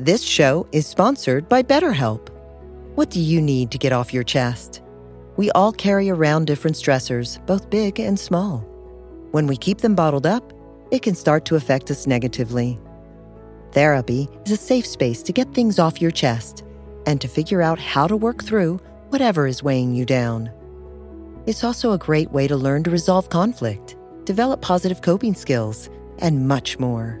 This show is sponsored by BetterHelp. What do you need to get off your chest? We all carry around different stressors, both big and small. When we keep them bottled up, it can start to affect us negatively. Therapy is a safe space to get things off your chest and to figure out how to work through whatever is weighing you down. It's also a great way to learn to resolve conflict, develop positive coping skills, and much more.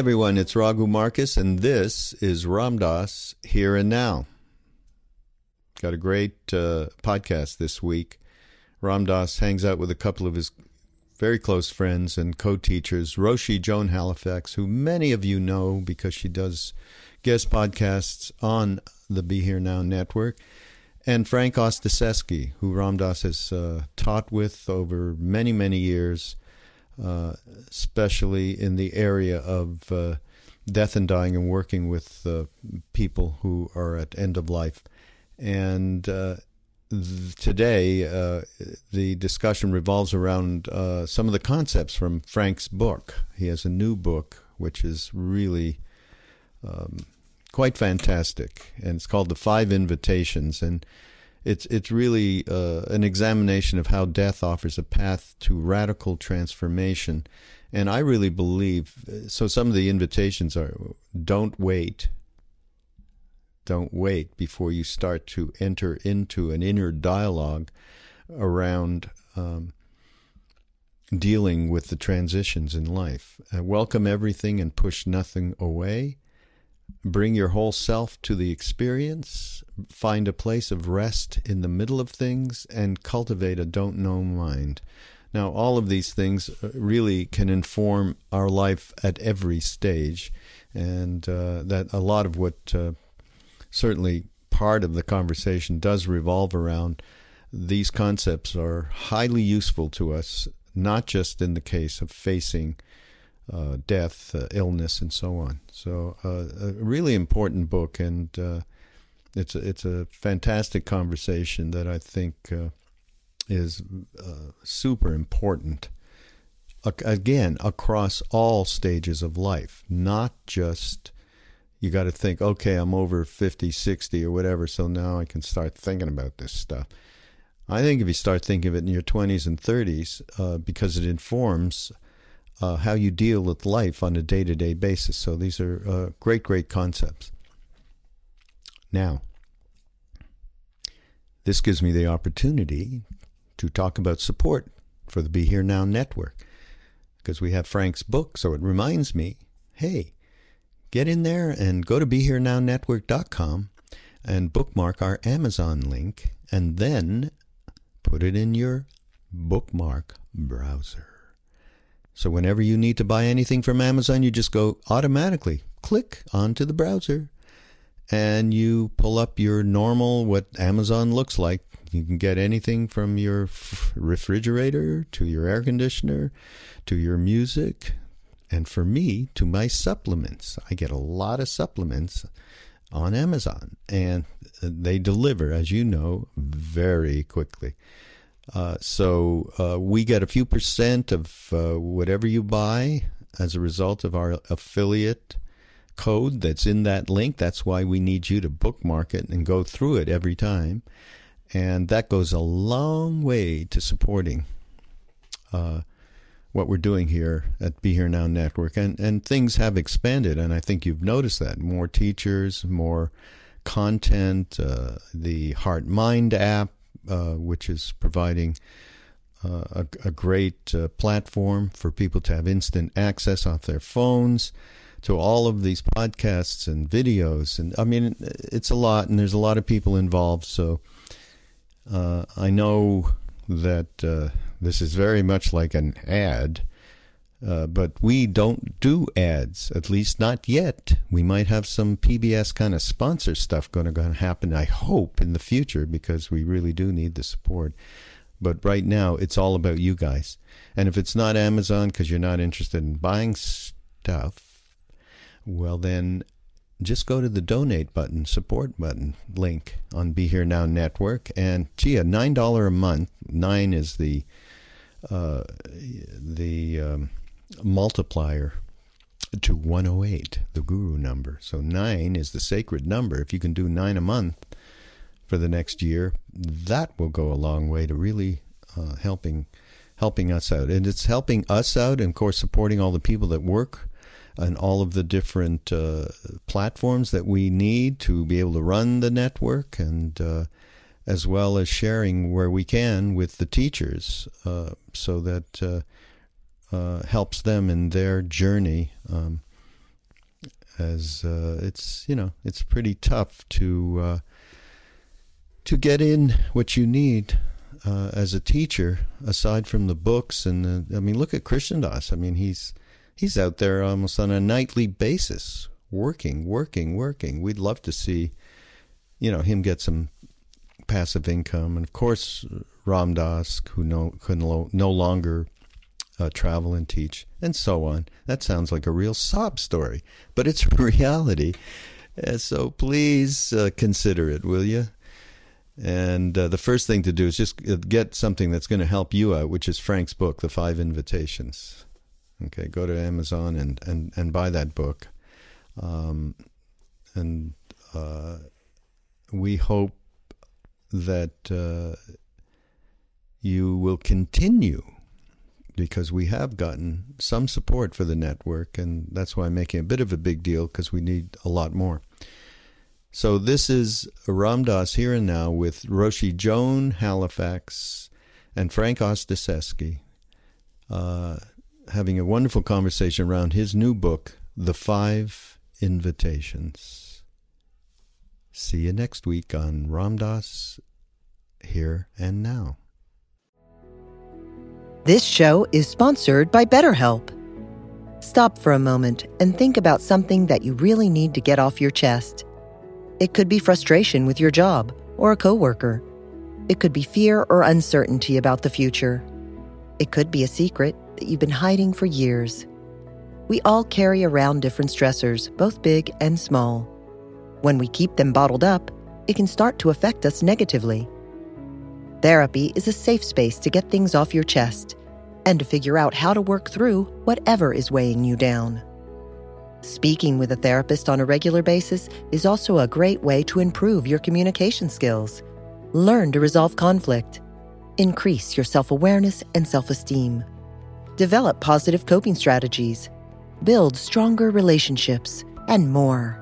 Everyone. It's Raghu Marcus, and this is Ram Dass Here and Now. Got a great uh, podcast this week. Ram Dass hangs out with a couple of his very close friends and co teachers, Roshi Joan Halifax, who many of you know because she does guest podcasts on the Be Here Now network, and Frank Ostaseski, who Ramdas has uh, taught with over many, many years uh, especially in the area of uh, death and dying and working with uh, people who are at end of life. And uh, th- today, uh, the discussion revolves around some of the concepts from Frank's book. He has a new book, which is really um, quite fantastic, and it's called The Five Invitations. And it's it's really uh, an examination of how death offers a path to radical transformation, and I really believe. So some of the invitations are: don't wait. Don't wait before you start to enter into an inner dialogue around um, dealing with the transitions in life. Uh, welcome everything and push nothing away. Bring your whole self to the experience, find a place of rest in the middle of things, and cultivate a don't know mind. Now, all of these things uh, really can inform our life at every stage, and uh, that a lot of what uh, certainly part of the conversation does revolve around these concepts are highly useful to us, not just in the case of facing uh, death, uh, illness, and so on. So, uh, a really important book, and uh, it's a, it's a fantastic conversation that I think uh, is uh, super important. Again, across all stages of life, not just you got to think, okay, I'm over 50, 60, or whatever, so now I can start thinking about this stuff. I think if you start thinking of it in your 20s and 30s, because it informs uh, how you deal with life on a day to day basis. So these are uh, great, great concepts. Now, this gives me the opportunity to talk about support for the Be Here Now network because we have Frank's book. So it reminds me hey, get in there and go to BeHereNowNetwork.com and bookmark our Amazon link and then put it in your bookmark browser. So whenever you need to buy anything from Amazon, you just go automatically click onto the browser and you pull up your normal, what Amazon looks like. You can get anything from your refrigerator to your air conditioner to your music. And for me, to my supplements. I get a lot of supplements on Amazon, and they deliver, as you know, very quickly. Uh, so uh, we get a few percent of uh, whatever you buy as a result of our affiliate code that's in that link. That's why we need you to bookmark it and go through it every time. And that goes a long way to supporting uh, what we're doing here at Be Here Now Network. And, and things have expanded, and I think you've noticed that. More teachers, more content, uh, the Heart Mind app, uh, which is providing uh, a, a, great uh, platform for people to have instant access off their phones to all of these podcasts and videos. And I mean, it's a lot, and there's a lot of people involved. So uh, I know that uh, this is very much like an ad. Uh, but we don't do ads, at least not yet. We might have some PBS kind of sponsor stuff going to happen, I hope, in the future, because we really do need the support. But right now, it's all about you guys. And if it's not Amazon because you're not interested in buying stuff, well, then just go to the donate button, support button link on Be Here Now Network. And gee, a $9 a month, nine is the, uh, the, um, multiplier to 108, the guru number. So 9 is the sacred number. If you can do 9 a month for the next year, that will go a long way to really uh, helping helping us out. And it's helping us out and of course supporting all the people that work and all of the different uh, platforms that we need to be able to run the network and uh, as well as sharing where we can with the teachers uh, so that uh, helps them in their journey. Um, as uh, it's you know it's pretty tough to uh, to get in what you need uh, as a teacher aside from the books and the, I mean look at Krishna Das I mean he's he's out there almost on a nightly basis working working working we'd love to see you know him get some passive income and of course Ram Dass who no could no longer uh, travel and teach, and so on. That sounds like a real sob story, but it's reality. Uh, so please uh, consider it, will you? And uh, the first thing to do is just uh, get something that's going to help you out, which is Frank's book, The Five Invitations. Okay, go to Amazon and, and, and buy that book. Um, and uh, we hope that you will continue because we have gotten some support for the network, and that's why I'm making a bit of a big deal because we need a lot more. So this is Ram Dass here and now with Roshi Joan Halifax and Frank Ostaseski, uh, having a wonderful conversation around his new book, The Five Invitations. See you next week on Ram Dass Here and Now. This show is sponsored by BetterHelp. Stop for a moment and think about something that you really need to get off your chest. It could be frustration with your job or a coworker. It could be fear or uncertainty about the future. It could be a secret that you've been hiding for years. We all carry around different stressors, both big and small. When we keep them bottled up, it can start to affect us negatively. Therapy is a safe space to get things off your chest and to figure out how to work through whatever is weighing you down. Speaking with a therapist on a regular basis is also a great way to improve your communication skills, learn to resolve conflict, increase your self awareness and self esteem, develop positive coping strategies, build stronger relationships, and more.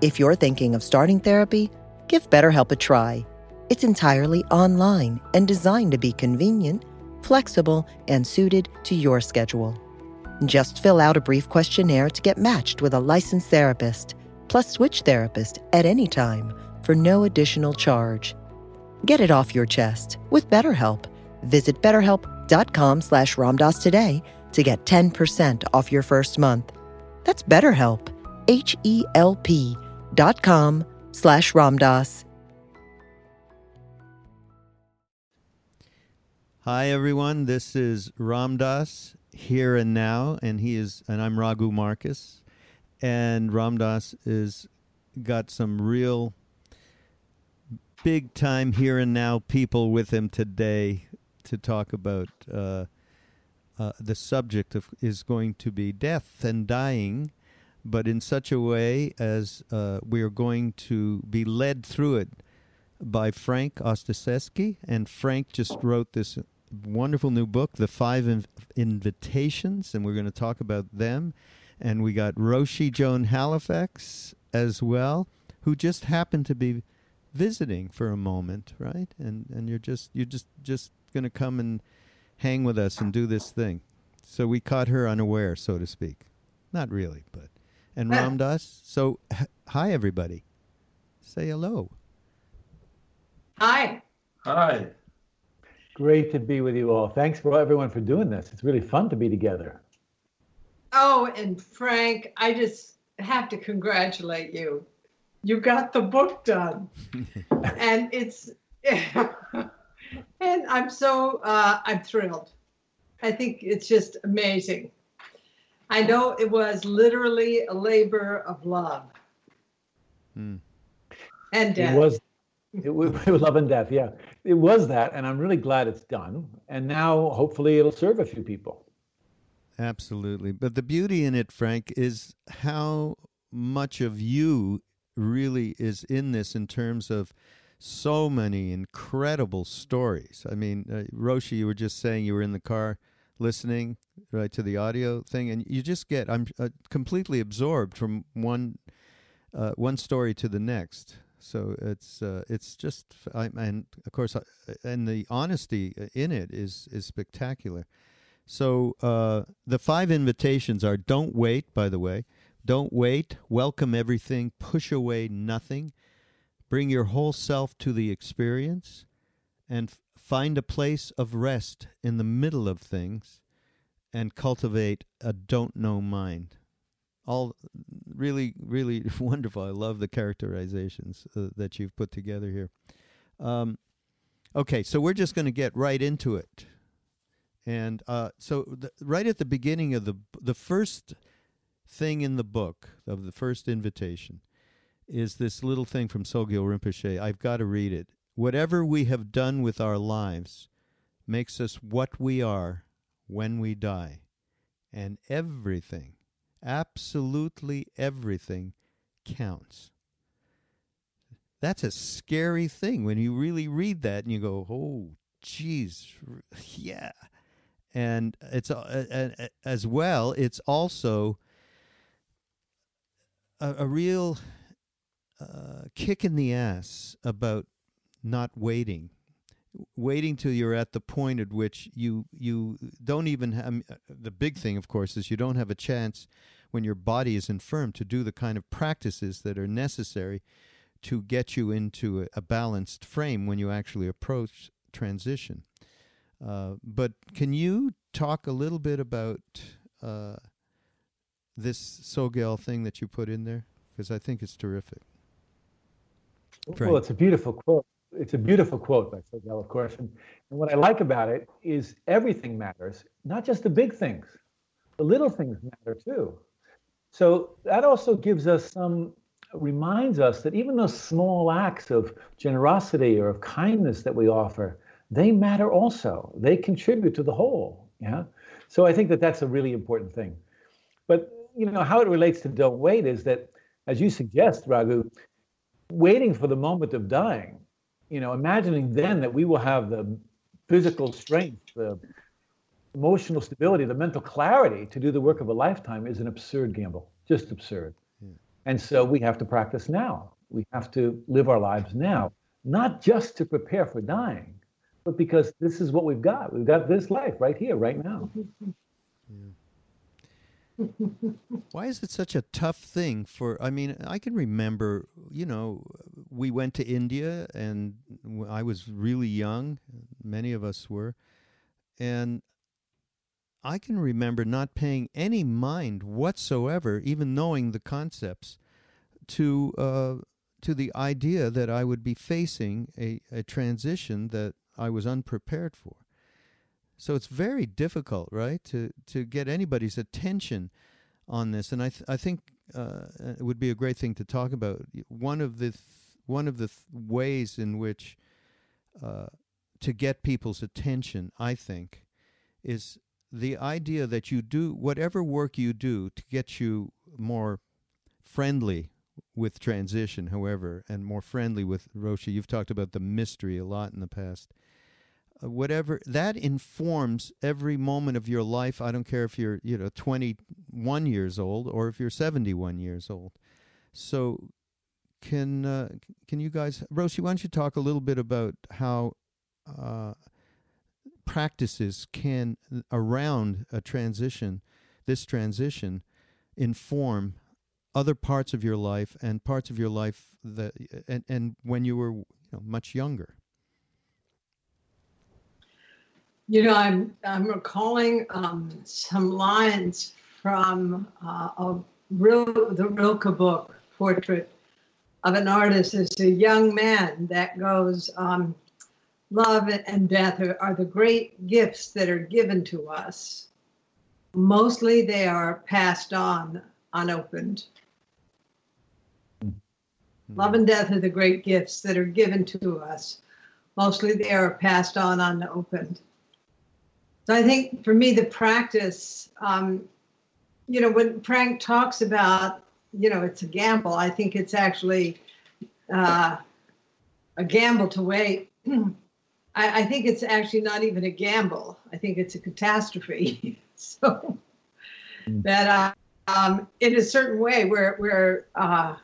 If you're thinking of starting therapy, give BetterHelp a try. It's entirely online and designed to be convenient, flexible, and suited to your schedule. Just fill out a brief questionnaire to get matched with a licensed therapist, plus switch therapist at any time for no additional charge. Get it off your chest with BetterHelp. Visit betterhelp.com slash ramdass today to get 10% off your first month. That's BetterHelp, H-E-L-P dot com slash Ramdas. Hi everyone, this is Ram Dass here and now, and he is, and I'm Raghu Marcus, and Ram Dass is got some real big time here and now people with him today to talk about. Uh, uh, the subject of is going to be death and dying, but in such a way as uh, we are going to be led through it by Frank Ostaseski. And Frank just wrote this wonderful new book, The Five Inv- Invitations, and we're going to talk about them. And we got Roshi Joan Halifax as well, who just happened to be visiting for a moment, right? And and you're just you're just just going to come and hang with us and do this thing. So we caught her unaware, so to speak. Not really, but and Ram Dass. So h- hi everybody. Say hello. Hi. Hi. Great to be with you all. Thanks for everyone for doing this. It's really fun to be together. Oh, and Frank, I just have to congratulate you. You got the book done. and it's and I'm so uh, I'm thrilled. I think it's just amazing. I know it was literally a labor of love Hmm. and death. It was it was, love and death, yeah. It was that, and I'm really glad it's done. And now hopefully it'll serve a few people. Absolutely. But the beauty in it, Frank, is how much of you really is in this in terms of so many incredible stories. I mean, uh, Roshi, you were just saying you were in the car listening right to the audio thing, and you just get I'm uh, completely absorbed from one uh, one story to the next. So it's uh, it's just I, and of course uh, and the honesty in it is is spectacular. So uh, the five invitations are: don't wait. By the way, don't wait. Welcome everything. Push away nothing. Bring your whole self to the experience, and f- find a place of rest in the middle of things, and cultivate a don't know mind. All really, really wonderful. I love the characterizations uh, that you've put together here. Um, okay, so we're just going to get right into it. And uh, so, the, right at the beginning of the the first thing in the book of the first invitation is this little thing from Sogyal Rinpoche. I've got to read it. Whatever we have done with our lives makes us what we are when we die, and everything, absolutely everything, counts. That's a scary thing when you really read that and you go, "Oh, geez, yeah." and it's uh, as well it's also a, a real uh, kick in the ass about not waiting waiting till you're at the point at which you you don't even have the big thing of course is you don't have a chance when your body is infirm to do the kind of practices that are necessary to get you into a, a balanced frame when you actually approach transition uh, but can you talk a little bit about uh, this Sogyal thing that you put in there? Because I think it's terrific. Well, it's a beautiful quote. It's a beautiful quote by Sogyal, of course. And, and what I like about it is everything matters, not just the big things. The little things matter too. So that also gives us some reminds us that even those small acts of generosity or of kindness that we offer, they matter also. They contribute to the whole. Yeah. So I think that that's a really important thing. But you know how it relates to don't wait is that, as you suggest, Raghu, waiting for the moment of dying. You know, imagining then that we will have the physical strength, the emotional stability, the mental clarity to do the work of a lifetime is an absurd gamble. Just absurd. Yeah. And so we have to practice now. We have to live our lives now, not just to prepare for dying, but because this is what we've got. We've got this life right here, right now. Yeah. Why is it such a tough thing for? I mean, I can remember, you know, we went to India and I was really young. Many of us were. And I can remember not paying any mind whatsoever, even knowing the concepts, to uh, to the idea that I would be facing a, a transition that I was unprepared for. So it's very difficult, right, to to get anybody's attention on this, and I th- I think uh, it would be a great thing to talk about. One of the th- one of the th- ways in which uh, to get people's attention, I think, is the idea that you do whatever work you do to get you more friendly with transition, however, and more friendly with Roshi. You've talked about the mystery a lot in the past. Uh, whatever that informs every moment of your life. I don't care if you're you know 21 years old or if you're 71 years old. So, can uh, can you guys, Roshi? Why don't you talk a little bit about how uh, practices can around a transition, this transition, inform other parts of your life and parts of your life that and, and when you were you know, much younger you know i'm i'm recalling um, some lines from uh, a real the rilke book portrait of an artist it's a young man that goes um, love and death are, are the great gifts that are given to us mostly they are passed on unopened Love and death are the great gifts that are given to us. Mostly they are passed on unopened. So I think for me, the practice, um, you know, when Frank talks about, you know, it's a gamble, I think it's actually uh, a gamble to wait. I, I, think it's actually not even a gamble. I think it's a catastrophe. so mm. that uh, um, in a certain way, where where uh,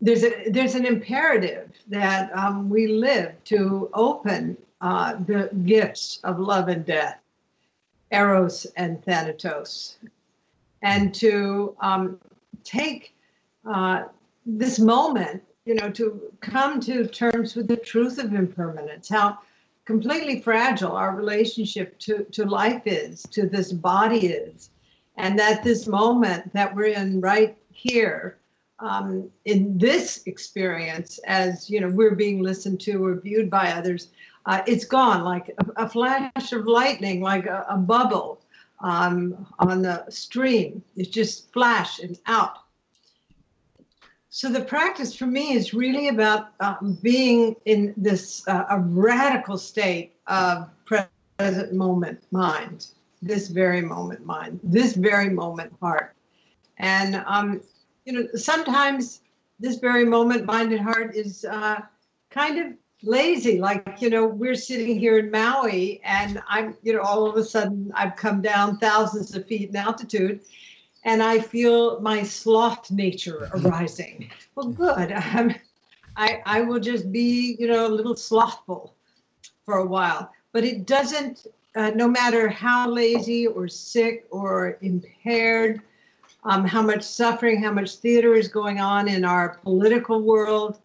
there's a there's an imperative that um, we live to open uh, the gifts of love and death, eros and thanatos, and to um, take uh, this moment, you know, to come to terms with the truth of impermanence, how completely fragile our relationship to, to life is, to this body is, and that this moment that we're in right here um, in this experience, as you know, we're being listened to or viewed by others, uh, it's gone like a, a, flash of lightning, like a, a bubble um, on the stream. It's just flash and out. So the practice for me is really about um, being in this uh, a radical state of present moment mind, this very moment mind, this very moment heart, and um, you know, sometimes this very moment, mind and heart is uh, kind of lazy. Like, you know, we're sitting here in Maui and I'm, you know, all of a sudden I've come down thousands of feet in altitude and I feel my sloth nature arising. well, good. I'm, I, I will just be, you know, a little slothful for a while. But it doesn't, uh, no matter how lazy or sick or impaired um, how much suffering, how much theater is going on in our political world.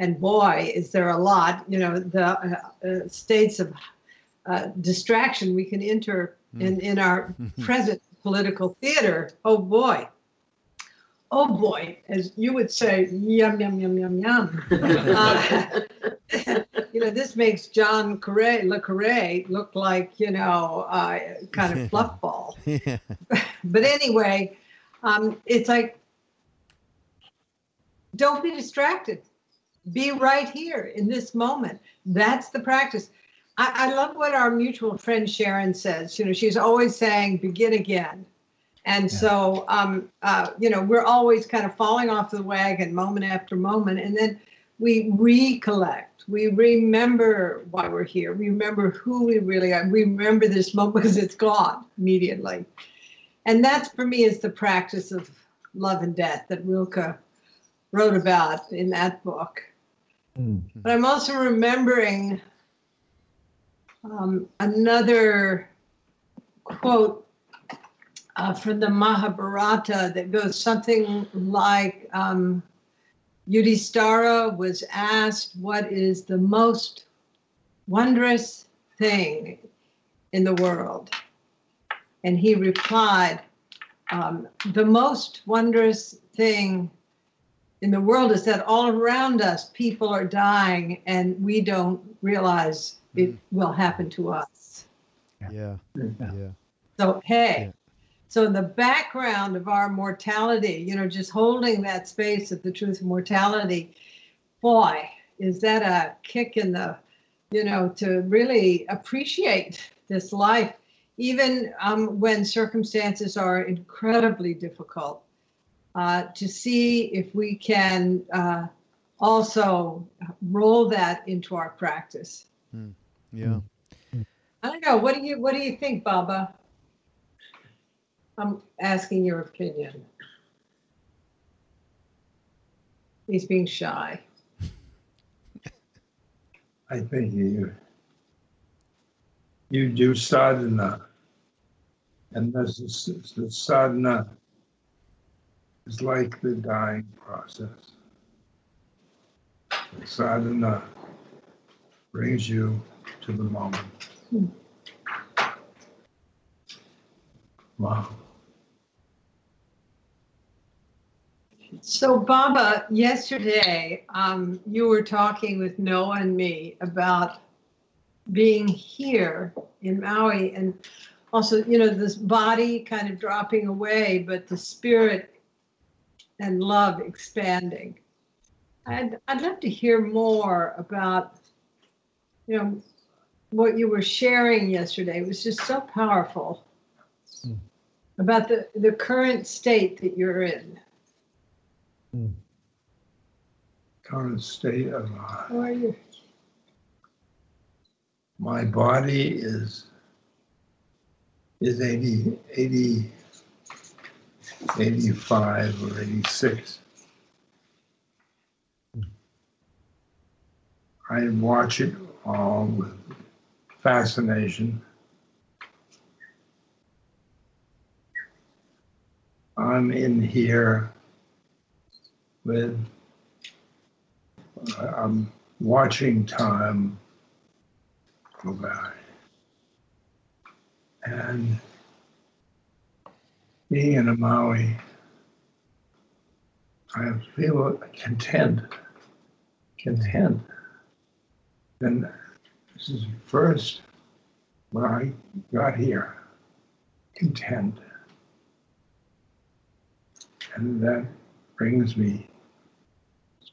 And boy, is there a lot, you know, the uh, uh, states of uh, distraction we can enter mm. in, in our present political theater. Oh boy. Oh boy, as you would say, yum, yum, yum, yum, yum. uh, you know, this makes John Corray, Le Carre look like, you know, uh, kind of fluffball. Yeah. but anyway, um, it's like, don't be distracted. Be right here in this moment. That's the practice. I, I love what our mutual friend Sharon says. You know, she's always saying, begin again. And yeah. so, um, uh, you know, we're always kind of falling off the wagon moment after moment. And then we recollect. We remember why we're here. We remember who we really are. We remember this moment because it's gone immediately and that's for me is the practice of love and death that Rilke wrote about in that book. Mm-hmm. But I'm also remembering um, another quote uh, from the Mahabharata that goes something like um, Yudhishthira was asked, What is the most wondrous thing in the world? And he replied, um, The most wondrous thing in the world is that all around us people are dying and we don't realize it mm. will happen to us. Yeah. Yeah. yeah. So, hey, yeah. so in the background of our mortality, you know, just holding that space of the truth of mortality, boy, is that a kick in the, you know, to really appreciate this life, even um, when circumstances are incredibly difficult uh, to see if we can uh, also roll that into our practice. Mm. Yeah. I don't know. What do you What do you think, Baba? I'm asking your opinion. He's being shy. I think you you do sadhana, and this is the sadhana is like the dying process. Sadhana brings you to the moment. Wow. So, Baba, yesterday um, you were talking with Noah and me about being here in Maui and also, you know, this body kind of dropping away, but the spirit and love expanding. I'd, I'd love to hear more about, you know, what you were sharing yesterday. It was just so powerful mm. about the, the current state that you're in. Mm. Current state of How are you? My body is is 80, 80 85 or 86. I watch it all with fascination. I'm in here with, uh, I'm watching time go by. And being in a Maui, I feel content, content. And this is first when I got here, content. And that brings me,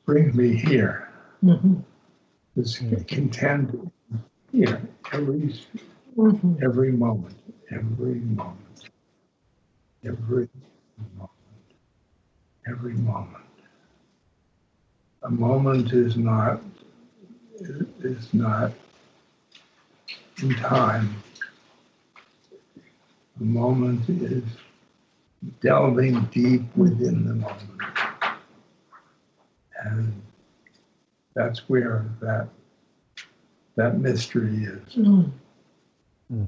brings me here. Mm-hmm. This content here every, mm-hmm. every moment, every moment every moment. Every moment. A moment is not is not in time. A moment is delving deep within the moment. And that's where that that mystery is. Mm. Mm.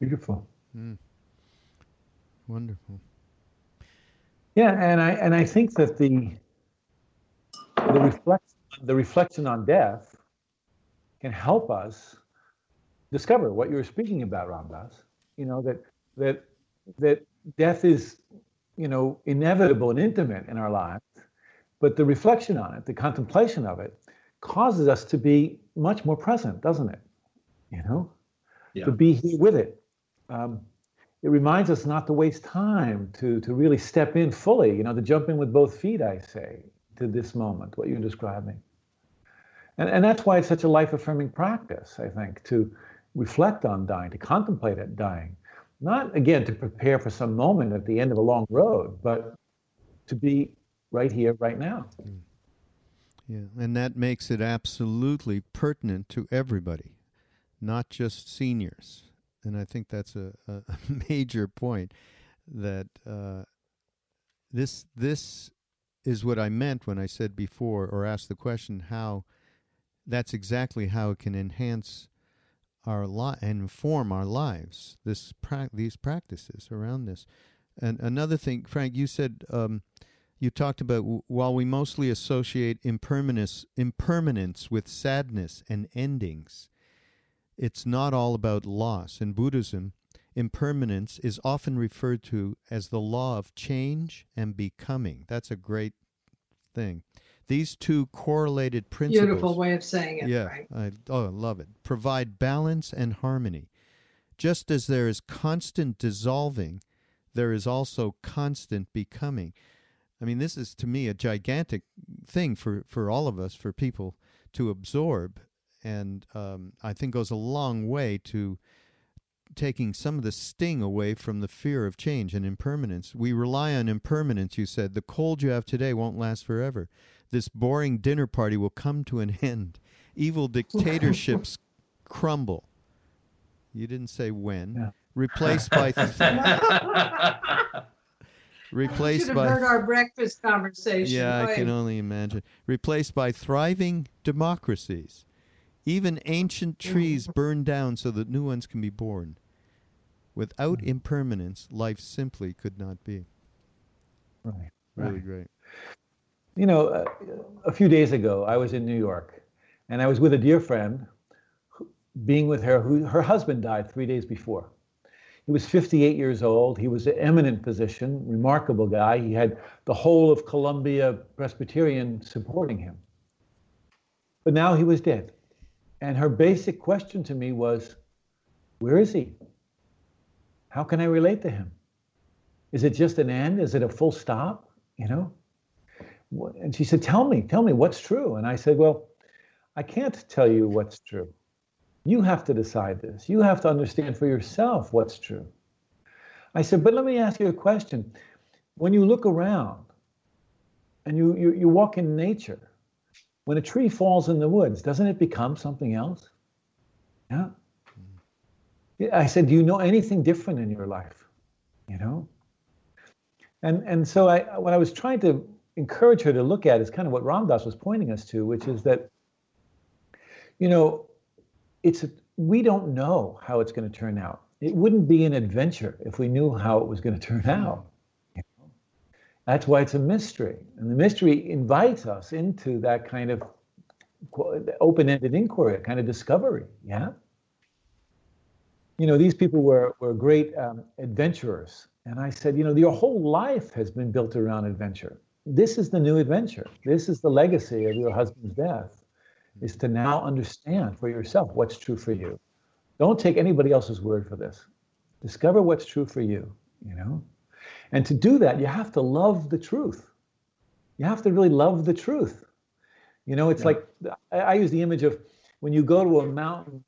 Beautiful. Mm. Wonderful. Yeah, and I and I think that the the reflection the reflection on death can help us discover what you were speaking about, Ram Dass. You know that that that death is you know inevitable and intimate in our lives, but the reflection on it, the contemplation of it, causes us to be much more present, doesn't it? You know, yeah. to be here with it. Um, it reminds us not to waste time to to really step in fully you know to jump in with both feet i say to this moment what you're describing and and that's why it's such a life affirming practice i think to reflect on dying to contemplate it dying. Not again to prepare for some moment at the end of a long road but to be right here right now. Mm. Yeah and that makes it absolutely pertinent to everybody not just seniors and I think that's a, a major point that uh, this this is what I meant when I said before or asked the question how that's exactly how it can enhance our li- and inform our lives this pra- these practices around this. And another thing frank you said um, you talked about w- while we mostly associate impermanence impermanence with sadness and endings it's not all about loss. In Buddhism, impermanence is often referred to as the law of change and becoming. That's a great thing. These two correlated principles. Beautiful way of saying it. Yeah, right? I, oh, I love it. Provide balance and harmony. Just as there is constant dissolving, there is also constant becoming. I mean, this is to me a gigantic thing for, for all of us, for people to absorb, and um, I think goes a long way to taking some of the sting away from the fear of change and impermanence. We rely on impermanence, you said. The cold you have today won't last forever. This boring dinner party will come to an end. Evil dictatorships crumble. You didn't say when. Yeah. Replaced by. Th- replaced should by. have heard our breakfast conversation. Yeah, right? I can only imagine. Replaced by thriving democracies. Even ancient trees burn down so that new ones can be born. Without mm. impermanence, life simply could not be. Right. Really right. great. You know, uh, a few days ago, I was in New York, and I was with a dear friend, who, being with her, who her husband died three days before. He was 58 years old. He was an eminent physician, remarkable guy. He had the whole of Columbia Presbyterian supporting him. But now he was dead. And her basic question to me was, Where is he? How can I relate to him? Is it just an end? Is it a full stop? You know? And she said, Tell me, tell me what's true. And I said, Well, I can't tell you what's true. You have to decide this. You have to understand for yourself what's true. I said, But let me ask you a question. When you look around and you, you, you walk in nature, when a tree falls in the woods, doesn't it become something else? Yeah. I said, Do you know anything different in your life? You know? And and so I what I was trying to encourage her to look at is kind of what Ram Dass was pointing us to, which is that, you know, it's a, we don't know how it's going to turn out. It wouldn't be an adventure if we knew how it was going to turn out. That's why it's a mystery, and the mystery invites us into that kind of open-ended inquiry, kind of discovery. Yeah you know, these people were, were great um, adventurers. And I said, you know, your whole life has been built around adventure. This is the new adventure. This is the legacy of your husband's death, is to now understand for yourself what's true for you. Don't take anybody else's word for this. Discover what's true for you, you know? And to do that, you have to love the truth. You have to really love the truth. You know, it's yeah. like I, I use the image of when you go to a mountain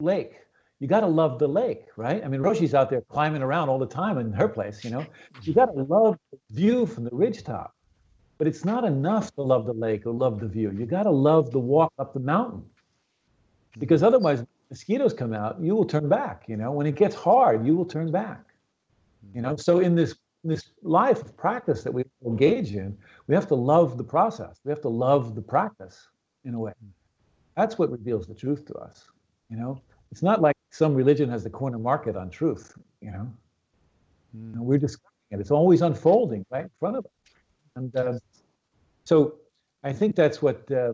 lake you got to love the lake, right? I mean, Roshi's out there climbing around all the time in her place, you know. You got to love the view from the ridgetop. But it's not enough to love the lake or love the view. You got to love the walk up the mountain. Because otherwise, mosquitoes come out, you will turn back, you know. When it gets hard, you will turn back. You know, so in this this life of practice that we engage in, we have to love the process. We have to love the practice in a way. That's what reveals the truth to us, you know it's not like some religion has the corner market on truth, you know. Mm. You know we're discovering it. It's always unfolding right in front of us. And uh, so I think that's what uh,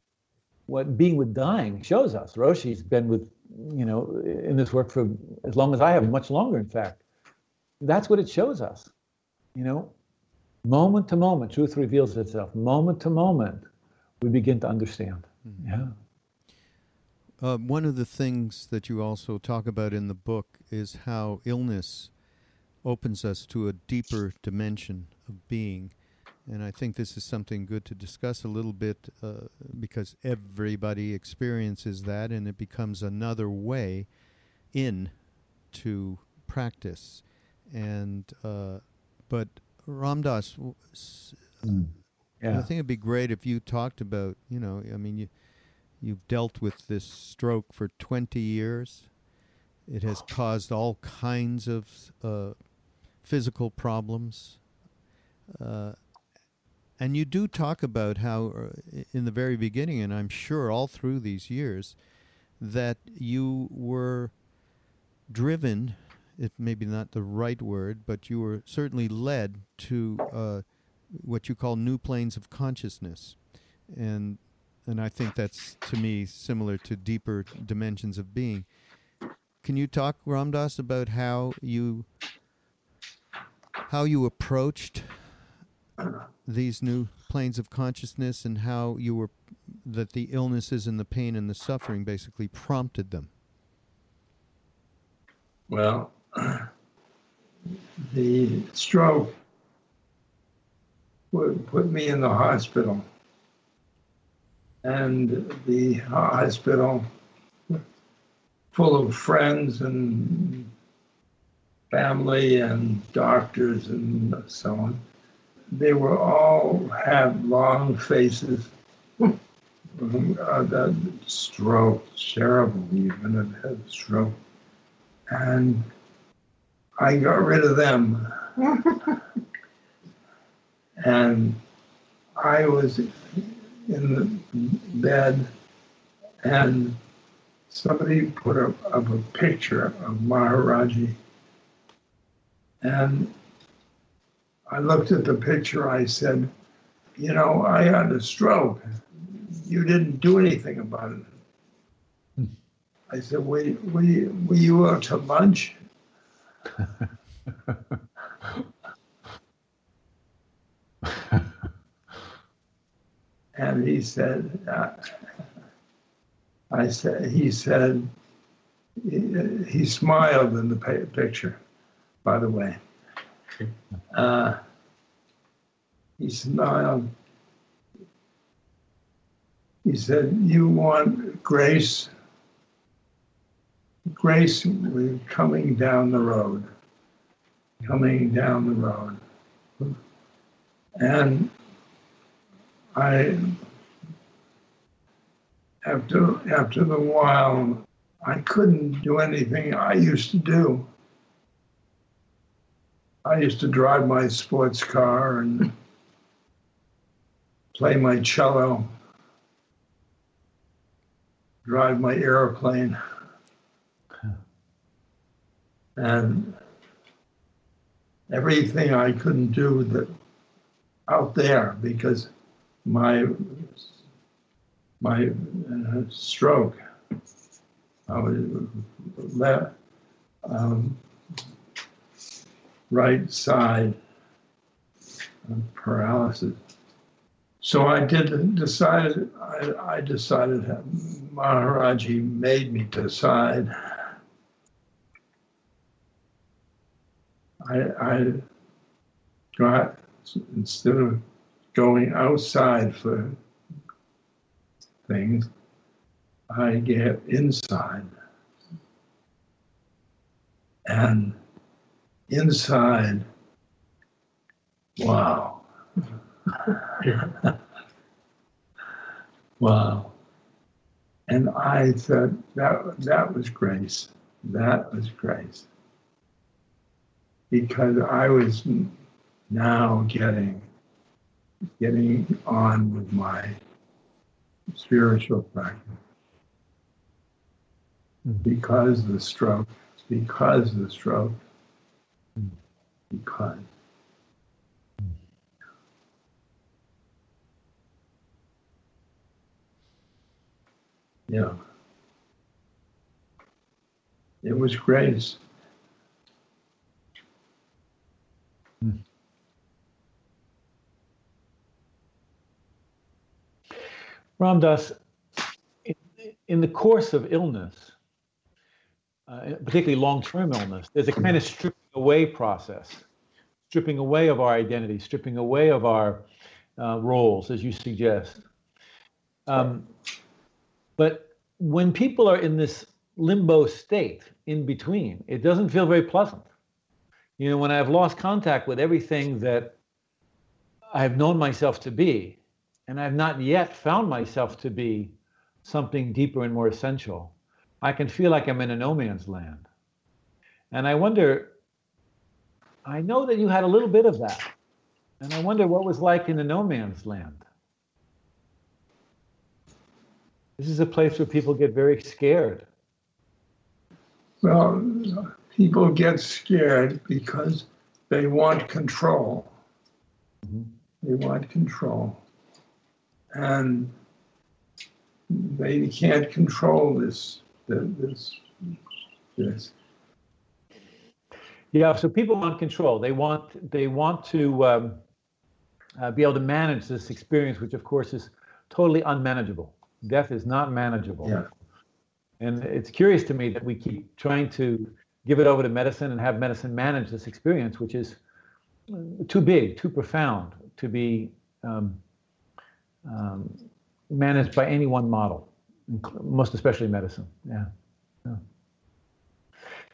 what being with dying shows us. Roshi's been with, you know, in this work for as long as I have, much longer, in fact. That's what it shows us. You know, moment to moment, truth reveals itself. Moment to moment, we begin to understand. Mm-hmm. Yeah. Uh, one of the things that you also talk about in the book is how illness opens us to a deeper dimension of being. And I think this is something good to discuss a little bit uh, because everybody experiences that and it becomes another way in to practice. And, uh, but Ram Dass, mm. yeah. I think it'd be great if you talked about, you know, I mean, you, You've dealt with this stroke for 20 years. It has caused all kinds of uh, physical problems. Uh, and you do talk about how, uh, in the very beginning, and I'm sure all through these years, that you were driven, it maybe not the right word, but you were certainly led to uh, what you call new planes of consciousness. And and I think that's to me similar to deeper dimensions of being. Can you talk, Ram Dass, about how you how you approached these new planes of consciousness and how you were that the illnesses and the pain and the suffering basically prompted them? Well, the stroke would put me in the hospital. And the hospital, full of friends and family and doctors and so on, they were all had long faces. uh, that stroke, terrible even had stroke. And I got rid of them. and I was in the bed, and somebody put up, up a picture of Maharaji. And I looked at the picture, I said, You know, I had a stroke. You didn't do anything about it. Hmm. I said, Were, were, you, were you out to lunch? and he said, uh, I said, he said, he, he smiled in the picture, by the way. Uh, he smiled. He said, You want grace? Grace, coming down the road, coming down the road. And I, after, after the while, I couldn't do anything I used to do. I used to drive my sports car and play my cello, drive my airplane. And everything I couldn't do that out there because my my uh, stroke. I was left, um, right side paralysis. So I did decide. I, I decided. Maharaji made me decide. I, I got instead of going outside for things, I get inside. And inside, wow. wow. And I thought that that was grace. That was grace. Because I was now getting getting on with my spiritual practice mm-hmm. because the stroke, because the stroke, mm-hmm. because. Yeah. It was grace. Ram Dass, in, in the course of illness, uh, particularly long-term illness, there's a kind of stripping away process, stripping away of our identity, stripping away of our uh, roles, as you suggest. Um, but when people are in this limbo state in between, it doesn't feel very pleasant. You know, when I've lost contact with everything that I've known myself to be, and I've not yet found myself to be something deeper and more essential, I can feel like I'm in a no man's land. And I wonder, I know that you had a little bit of that. And I wonder what was like in the no man's land. This is a place where people get very scared. Well, people get scared because they want control. Mm-hmm. They want control and they can't control this this this yeah so people want control they want they want to um, uh, be able to manage this experience, which of course is totally unmanageable. Death is not manageable. Yeah. And it's curious to me that we keep trying to give it over to medicine and have medicine manage this experience, which is too big, too profound to be um, um, managed by any one model, most especially medicine. Yeah. yeah.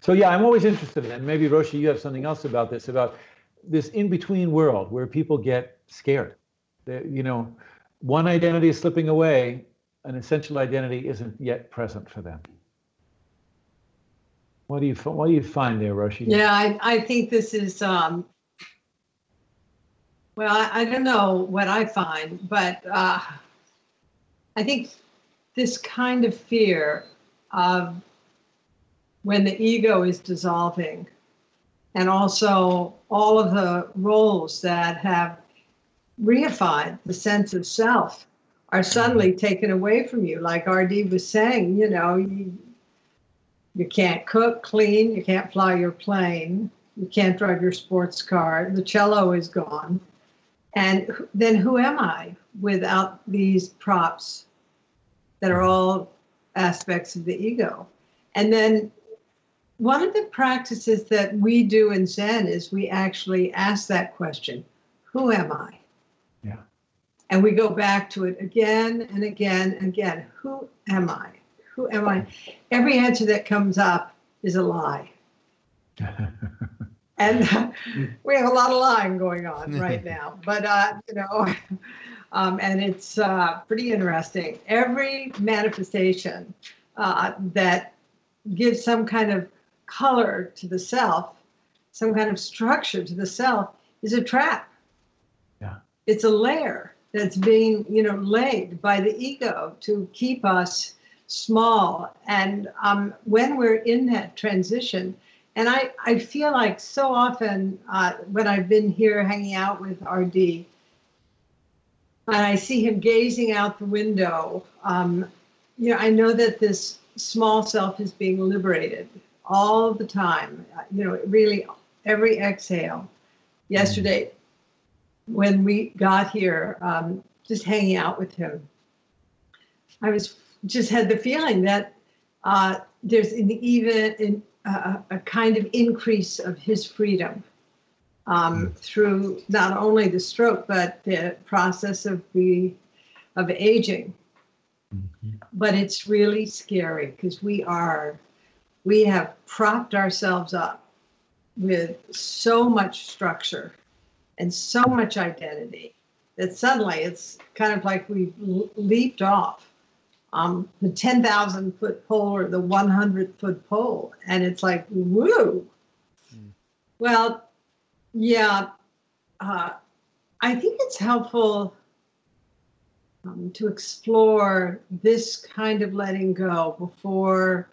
So yeah, I'm always interested in, and maybe Roshi, you have something else about this, about this in-between world where people get scared. They, you know, one identity is slipping away, an essential identity isn't yet present for them. What do you what do you find there, Roshi? Yeah, I, I think this is um, well, I, I don't know what I find, but uh, I think this kind of fear of when the ego is dissolving, and also all of the roles that have reified the sense of self are suddenly taken away from you. Like RD was saying, you know, you, you can't cook, clean, you can't fly your plane, you can't drive your sports car, the cello is gone. And then who am I without these props that are all aspects of the ego? And then one of the practices that we do in Zen is we actually ask that question Who am I? Yeah. And we go back to it again and again and again. Who am I? Who am I? Every answer that comes up is a lie. and uh, we have a lot of lying going on right now. But uh, you know, um, and it's uh, pretty interesting. Every manifestation uh, that gives some kind of color to the self, some kind of structure to the self, is a trap. Yeah, it's a layer that's being you know laid by the ego to keep us small. And um, when we're in that transition and I, I feel like so often uh, when I've been here hanging out with RD, and I see him gazing out the window, um, you know, I know that this small self is being liberated all the time. You know, really every exhale. Yesterday, when we got here, um, just hanging out with him, I was just had the feeling that uh, there's an even an a, a kind of increase of his freedom um, mm. through not only the stroke but the process of the of aging. Mm-hmm. But it's really scary because we are we have propped ourselves up with so much structure and so much identity that suddenly it's kind of like we've leaped off um, the 10,000 foot pole or the 100 foot pole. And it's like, woo. Mm. Well, yeah, uh, I think it's helpful um, to explore this kind of letting go before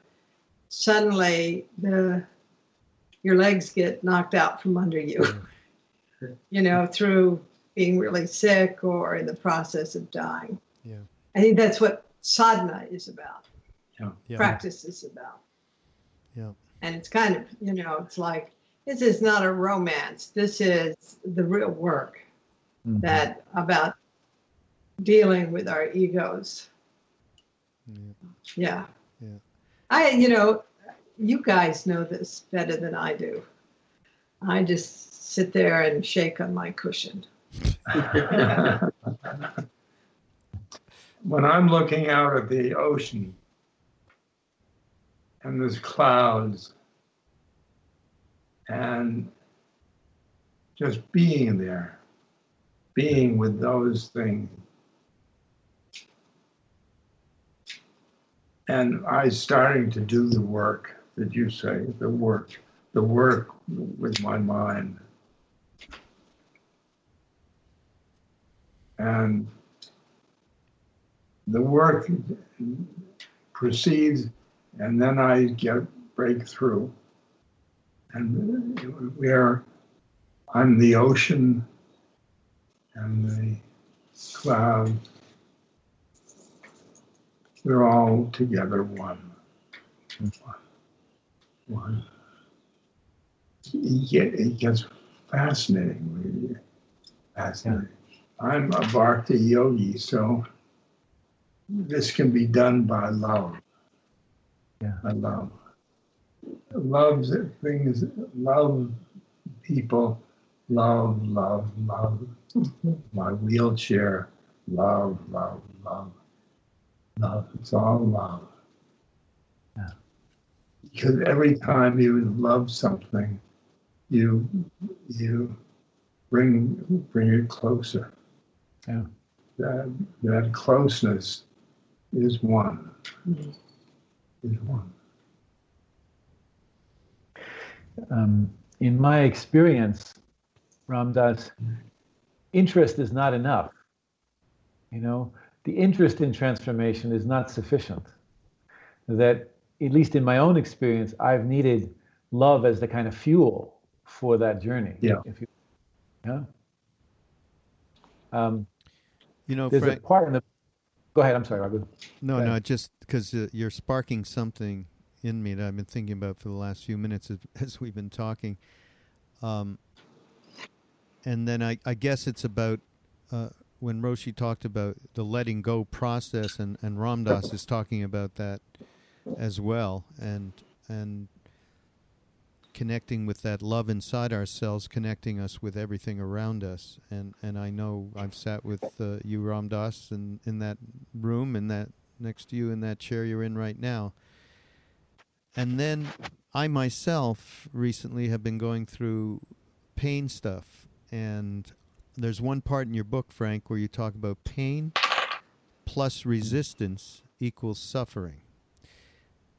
suddenly the your legs get knocked out from under you. you know, through being really sick or in the process of dying. Yeah. I think that's what sadhana is about. Yeah. yeah. Practice is about. Yeah. And it's kind of, you know, it's like this is not a romance. This is the real work mm-hmm. that about dealing with our egos. Yeah. yeah. Yeah. I, you know, you guys know this better than I do. I just sit there and shake on my cushion. when I'm looking out at the ocean and there's clouds and just being there, being with those things. And I starting to do the work that you say, the work, the work with my mind. And the work proceeds, and then I get breakthrough. And we are on the ocean and the cloud. We're all together one. One. It gets fascinating. Fascinating. I'm a bhakti yogi, so this can be done by love. Yeah. By love. Love things, love people, love, love, love. Mm-hmm. My wheelchair, love, love, love. Love. It's all love. Yeah. Because every time you love something, you you bring bring it closer. Yeah. That that closeness is one. Is one. Um, in my experience, Ram Dass, interest is not enough. You know, the interest in transformation is not sufficient. That, at least in my own experience, I've needed love as the kind of fuel for that journey. Yeah. If you, yeah. Um, You know, there's Frank. a part in the. Go ahead. I'm sorry, Raghu. No, no, just because uh, you're sparking something in me that I've been thinking about for the last few minutes as, as we've been talking. Um, and then I, I guess it's about uh, when Roshi talked about the letting go process, and, and Ram Dass is talking about that as well, and and connecting with that love inside ourselves, connecting us with everything around us. And and I know I've sat with uh, you, Ram Dass, in, in that room, in that next to you, in that chair you're in right now. And then I myself recently have been going through pain stuff. And there's one part in your book, Frank, where you talk about pain plus resistance equals suffering.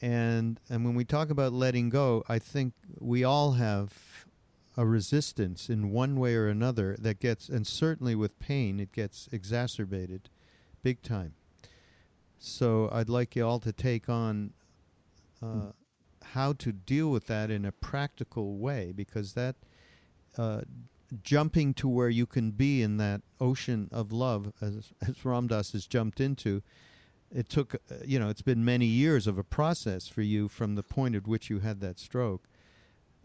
And and when we talk about letting go, I think we all have a resistance in one way or another that gets and certainly with pain it gets exacerbated big time. So I'd like you all to take on uh, how to deal with that in a practical way because that uh, jumping to where you can be in that ocean of love as as Ram Dass has jumped into it took uh, you know it's been many years of a process for you from the point at which you had that stroke.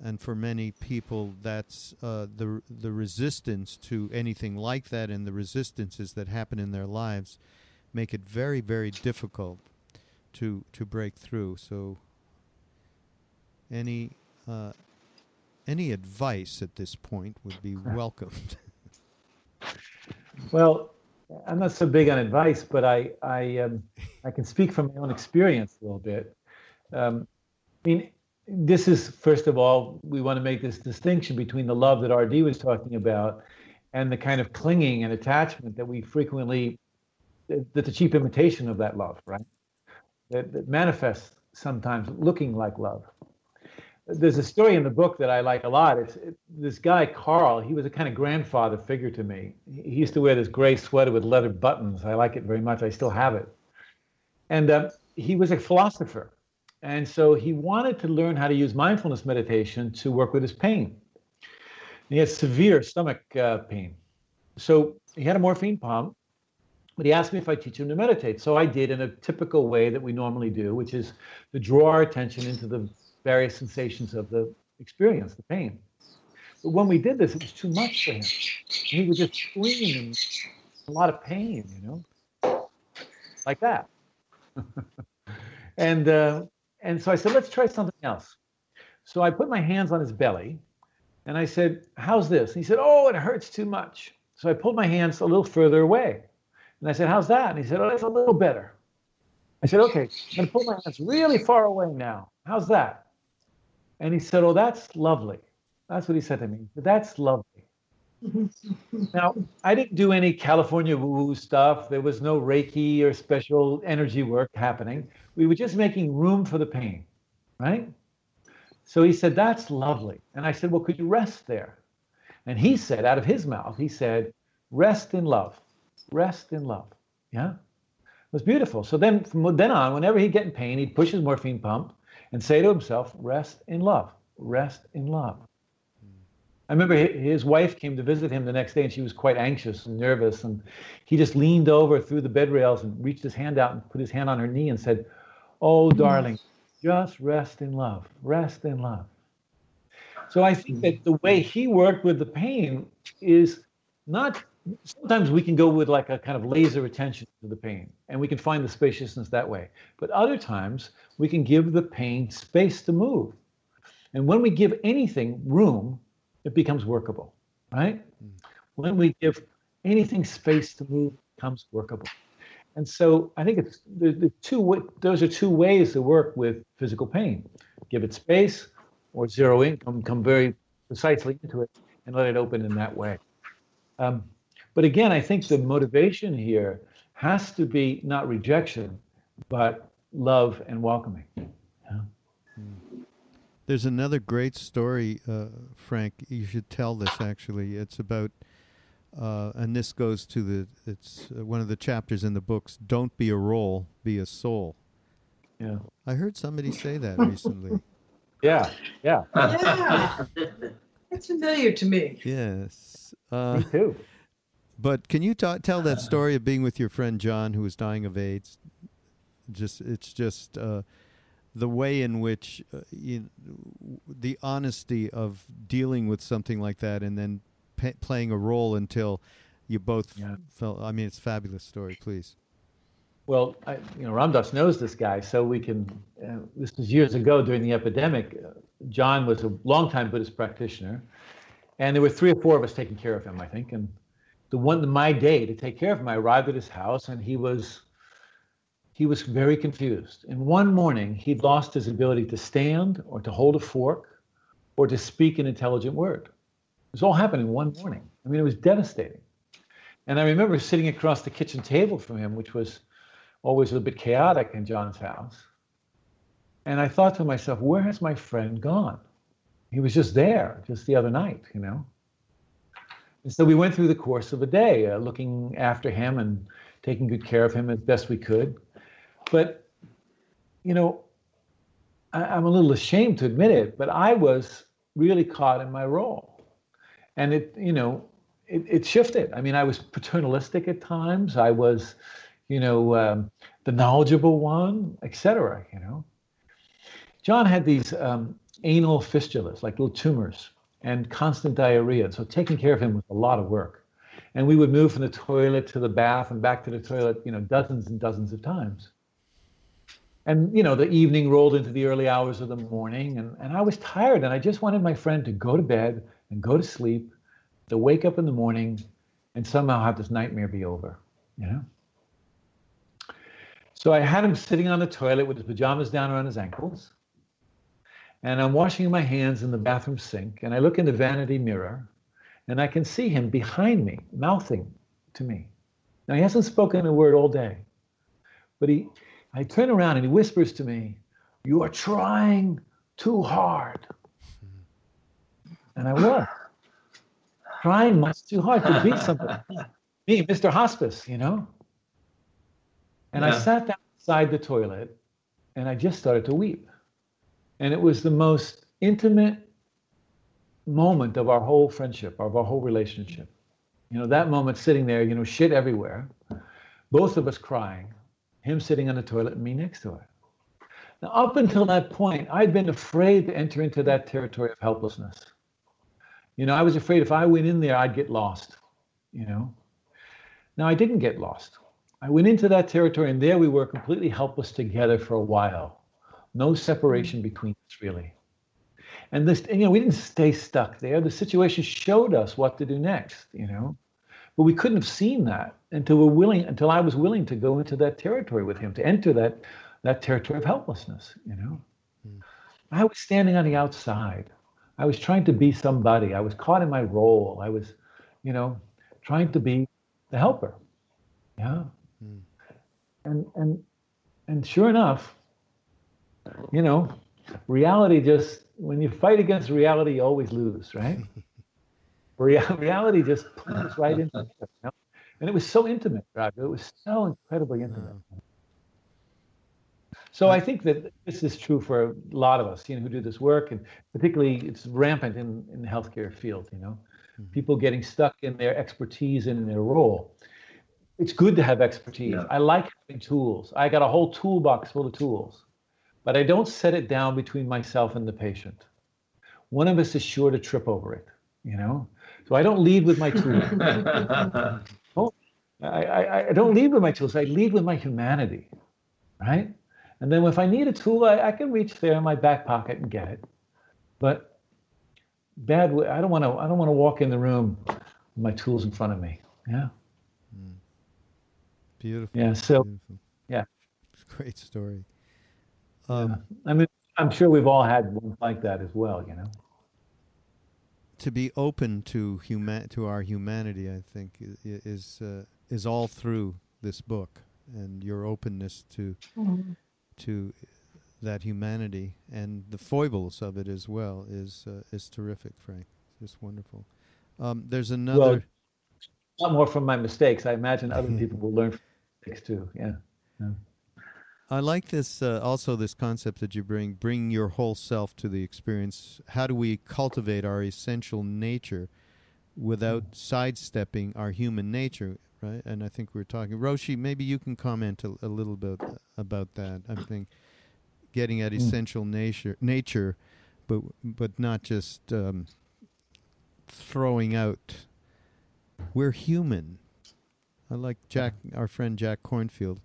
And for many people that's uh, the the resistance to anything like that and the resistances that happen in their lives make it very very difficult to to break through. So any uh, any advice at this point would be welcomed. Well, I'm not so big on advice, but I I um, I can speak from my own experience a little bit. Um, I mean, this is first of all, we want to make this distinction between the love that RD was talking about and the kind of clinging and attachment that we frequently that's a cheap imitation of that love, right? That, that manifests sometimes looking like love. There's a story in the book that I like a lot. It's it, this guy Carl. He was a kind of grandfather figure to me. He used to wear this gray sweater with leather buttons. I like it very much. I still have it. And uh, he was a philosopher, and so he wanted to learn how to use mindfulness meditation to work with his pain. And he had severe stomach uh, pain, so he had a morphine pump. But he asked me if I'd teach him to meditate. So I did in a typical way that we normally do, which is to draw our attention into the various sensations of the experience, the pain. But when we did this, it was too much for him. He would just scream in a lot of pain, you know, like that. and uh, and so I said, let's try something else. So I put my hands on his belly, and I said, "How's this?" And he said, "Oh, it hurts too much." So I pulled my hands a little further away, and I said, "How's that?" And he said, "Oh, that's a little better." I said, "Okay, I'm going to pull my hands really far away now. How's that?" And he said, "Oh, that's lovely." That's what he said to me. That's lovely. now, I didn't do any California woo stuff. There was no Reiki or special energy work happening. We were just making room for the pain, right? So he said, That's lovely. And I said, Well, could you rest there? And he said, out of his mouth, he said, Rest in love. Rest in love. Yeah? It was beautiful. So then from then on, whenever he'd get in pain, he'd push his morphine pump and say to himself, Rest in love. Rest in love. Hmm. I remember his wife came to visit him the next day and she was quite anxious and nervous. And he just leaned over through the bed rails and reached his hand out and put his hand on her knee and said, Oh, hmm. darling, just rest in love. Rest in love. So I think that the way he worked with the pain is not sometimes we can go with like a kind of laser attention to the pain and we can find the spaciousness that way. But other times we can give the pain space to move. And when we give anything room, it becomes workable, right? Mm. When we give anything space to move, it becomes workable. And so I think it's the, the two those are two ways to work with physical pain. Give it space or zero in, come, come very precisely into it and let it open in that way. Um, but again, I think the motivation here has to be not rejection, but love and welcoming. Yeah. There's another great story, uh, Frank. You should tell this actually. It's about uh, and this goes to the it's uh, one of the chapters in the books don't be a role be a soul yeah i heard somebody say that recently yeah yeah yeah it's familiar to me yes uh, me too but can you ta- tell that story of being with your friend john who was dying of aids just it's just uh, the way in which uh, you, the honesty of dealing with something like that and then playing a role until you both yeah. felt. I mean, it's a fabulous story. Please. Well, I, you know, Ram Dass knows this guy, so we can. Uh, this was years ago during the epidemic. Uh, John was a longtime Buddhist practitioner, and there were three or four of us taking care of him, I think. And the one, my day to take care of him, I arrived at his house, and he was he was very confused. And one morning, he'd lost his ability to stand or to hold a fork or to speak an intelligent word. This all happened in one morning. I mean, it was devastating. And I remember sitting across the kitchen table from him, which was always a little bit chaotic in John's house. And I thought to myself, where has my friend gone? He was just there just the other night, you know? And so we went through the course of a day uh, looking after him and taking good care of him as best we could. But, you know, I, I'm a little ashamed to admit it, but I was really caught in my role. And it you know it, it shifted. I mean i was paternalistic at times. I was you know um, the knowledgeable one etc you know. John had these um, anal fistulas like little tumors and constant diarrhea so taking care of him was a lot of work and we would move from the toilet to the bath and back to the toilet you know dozens and dozens of times and you know the evening rolled into the early hours of the morning and, and i was tired and i just wanted my friend to go to bed and go to sleep, to wake up in the morning and somehow have this nightmare be over, you know? So I had him sitting on the toilet with his pajamas down around his ankles. And I'm washing my hands in the bathroom sink. And I look in the vanity mirror and I can see him behind me, mouthing to me. Now, he hasn't spoken a word all day, but he, I turn around and he whispers to me, You are trying too hard. And I was trying much too hard to be something. Me, Mr. Hospice, you know? And yeah. I sat down beside the toilet and I just started to weep. And it was the most intimate moment of our whole friendship, of our whole relationship. You know, that moment sitting there, you know, shit everywhere, both of us crying, him sitting on the toilet and me next to it. Now, up until that point, I'd been afraid to enter into that territory of helplessness. You know, I was afraid if I went in there, I'd get lost, you know. Now, I didn't get lost. I went into that territory, and there we were completely helpless together for a while. No separation between us, really. And this, you know, we didn't stay stuck there. The situation showed us what to do next, you know. But we couldn't have seen that until we're willing, until I was willing to go into that territory with him, to enter that that territory of helplessness, you know. Mm. I was standing on the outside. I was trying to be somebody. I was caught in my role. I was, you know, trying to be the helper. Yeah. Mm. And and and sure enough, you know, reality just when you fight against reality, you always lose, right? reality just pulls right into it. You know? And it was so intimate, Roger. It was so incredibly intimate. So I think that this is true for a lot of us, you know, who do this work, and particularly it's rampant in, in the healthcare field. You know, mm-hmm. people getting stuck in their expertise and in their role. It's good to have expertise. Yeah. I like having tools. I got a whole toolbox full of tools, but I don't set it down between myself and the patient. One of us is sure to trip over it. you know. So I don't lead with my tools. oh, I, I, I don't lead with my tools. I lead with my humanity, right? And then if I need a tool, I, I can reach there in my back pocket and get it. But bad, I don't want to. I don't want to walk in the room with my tools in front of me. Yeah. Mm. Beautiful. Yeah. So. Beautiful. Yeah. Great story. Um, yeah. I mean, I'm sure we've all had ones like that as well. You know. To be open to human to our humanity, I think, is uh, is all through this book, and your openness to mm-hmm. to that humanity and the foibles of it as well is uh, is terrific, Frank. It's just wonderful. Um, there's another. Well, a lot more from my mistakes. I imagine other people will learn from mistakes too. Yeah. yeah. I like this uh, also this concept that you bring bring your whole self to the experience. How do we cultivate our essential nature without sidestepping our human nature? Right, and I think we are talking. Roshi, maybe you can comment a, a little bit about that. I think getting at hmm. essential nature, nature, but but not just um, throwing out. We're human. I like Jack, our friend Jack Kornfield.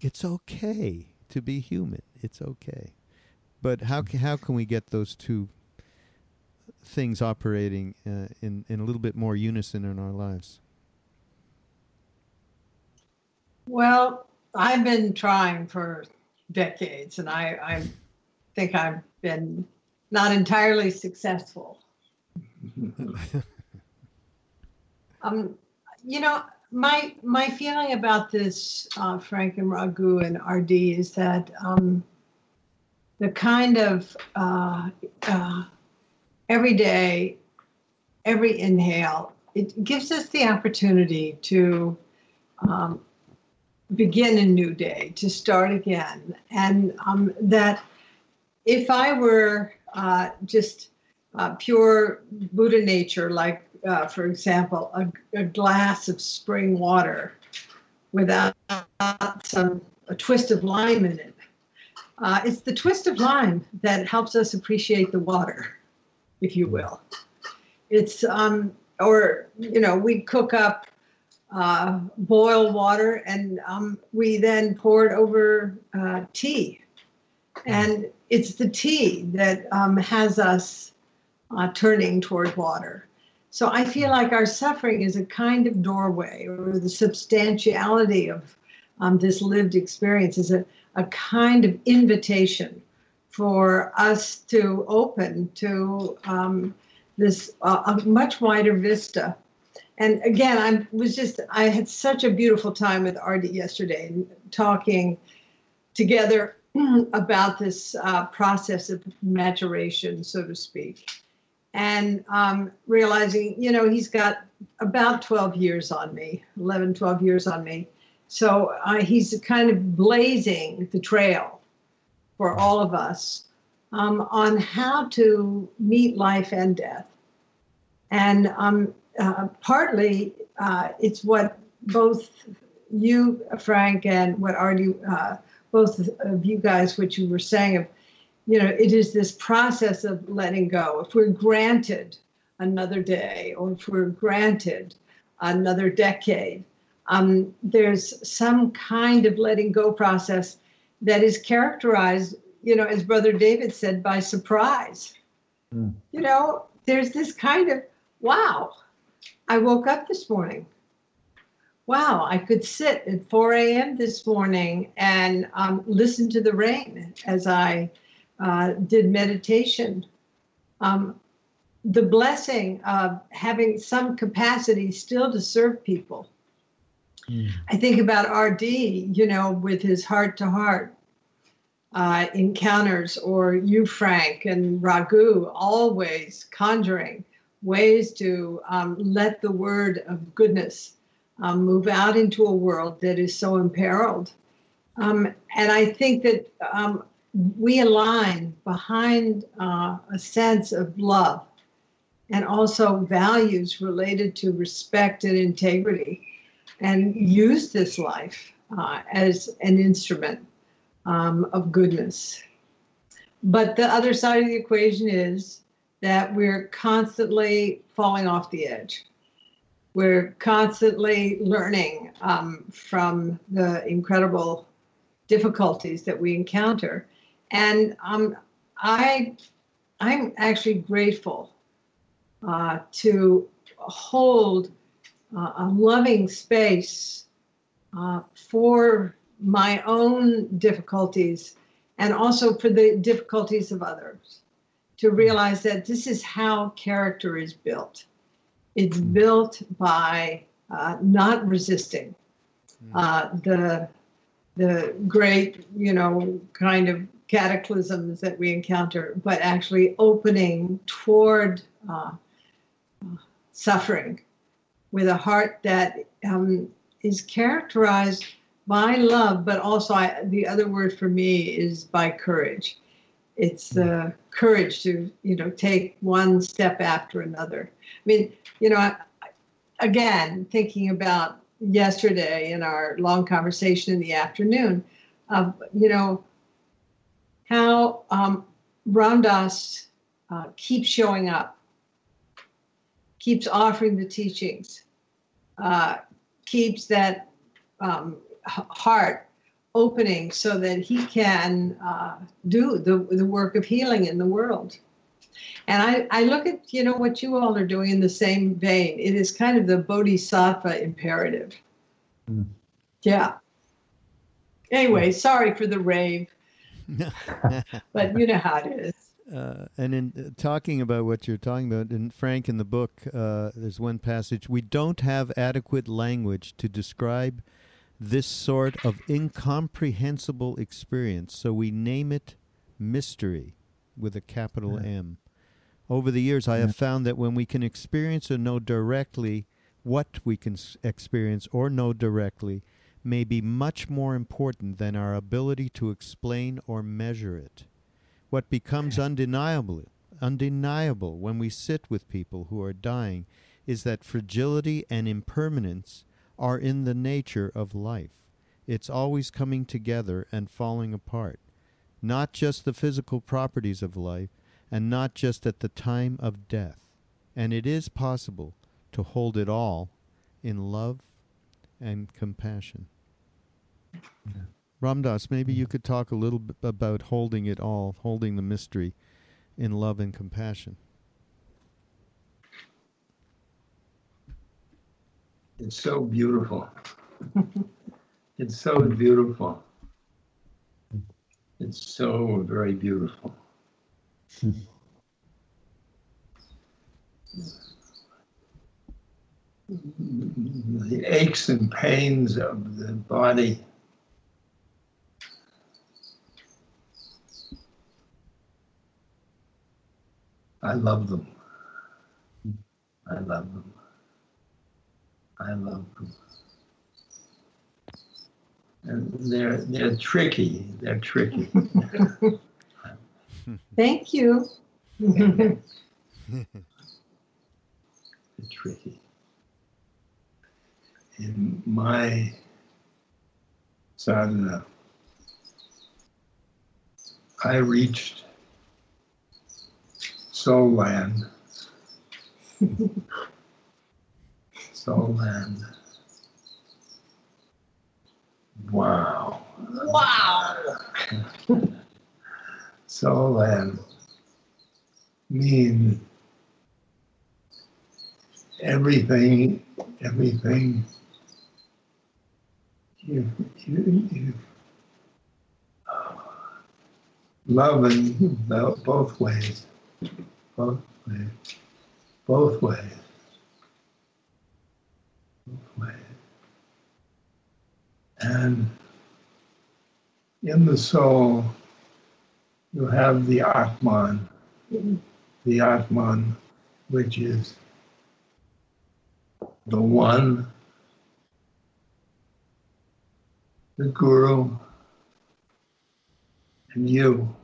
It's okay to be human. It's okay, but how can, how can we get those two things operating uh, in in a little bit more unison in our lives? Well, I've been trying for decades, and I, I think I've been not entirely successful. um, you know, my my feeling about this, uh, Frank and Raghu and RD, is that um, the kind of uh, uh, every day, every inhale, it gives us the opportunity to um, begin a new day, to start again. And um, that if I were uh, just uh, pure Buddha nature, like, uh, for example, a, a, glass of spring water without some a twist of lime in it, uh, it's the twist of lime that helps us appreciate the water, if you will. It's, um, or, you know, we cook up uh, boil water, and um, we then pour it over uh, tea. And it's the tea that um, has us uh, turning toward water. So I feel like our suffering is a kind of doorway, or the substantiality of um, this lived experience is a, a kind of invitation for us to open to um, this uh, a much wider vista. And again, I was just, I had such a beautiful time with RD yesterday, talking together about this uh, process of maturation, so to speak, and um, realizing, you know, he's got about 12 years on me, 11, 12 years on me. So uh, he's kind of blazing the trail for all of us um, on how to meet life and death. And um, uh, partly uh, it's what both you, Frank, and what RD, uh, both of you guys, what you were saying of, you know, it is this process of letting go. If we're granted another day, or if we're granted another decade, um, there's some kind of letting go process that is characterized, you know, as Brother David said, by surprise. Mm. You know, there's this kind of wow I woke up this morning. Wow, I could sit at 4 a.m. this morning and um, listen to the rain as I uh, did meditation. Um, the blessing of having some capacity still to serve people. Mm. I think about RD, you know, with his heart to heart encounters, or you, Frank, and Raghu, always conjuring ways to um, let the word of goodness um, move out into a world that is so imperiled. Um, and I think that um, we align behind uh, a sense of love and also values related to respect and integrity and use this life uh, as an instrument um, of goodness. But the other side of the equation is that we're constantly falling off the edge. We're constantly learning um, from the incredible difficulties that we encounter. And um, I, I'm actually grateful uh, to hold uh, a loving space uh, for my own difficulties and also for the difficulties of others to realize that this is how character is built. It's hmm. built by uh, not resisting hmm. uh, the the great, you know, kind of cataclysms that we encounter, but actually opening toward uh, suffering with a heart that um, is characterized by love, but also I, the other word for me is by courage. It's the courage to, you know, take one step after another. I mean, you know, again, thinking about yesterday in our long conversation in the afternoon, of you know, how um, Ram Dass uh, keeps showing up, keeps offering the teachings, uh, keeps that um, heart opening so that he can uh, do the, the work of healing in the world. And I, I look at, you know, what you all are doing in the same vein. It is kind of the bodhisattva imperative. Mm. Yeah. Anyway, sorry for the rave. but you know how it is. Uh, and in uh, talking about what you're talking about, and Frank in the book, uh, there's one passage we don't have adequate language to describe this sort of incomprehensible experience, so we name it mystery with a capital yeah. M. Over the years, I have found that when we can experience or know directly what we can experience or know directly, may be much more important than our ability to explain or measure it. What becomes undeniable, undeniable when we sit with people who are dying is that fragility and impermanence are in the nature of life. It's always coming together and falling apart, not just the physical properties of life, and not just at the time of death. And it is possible to hold it all in love and compassion. Yeah. Ram Dass, maybe you could talk a little bit about holding it all, holding the mystery in love and compassion. It's so beautiful. it's so beautiful. It's so very beautiful. the aches and pains of the body I love them. I love them. I love them. And they're they're tricky. They're tricky. Thank you. they're tricky. In my sadhana, uh, I reached soul land. soul land. Wow. Wow. soul land mean everything, everything you, you, you uh, love both ways, both ways, both ways, both ways. And in the soul, you have the Atman, the Atman, which is the one the Guru, and you.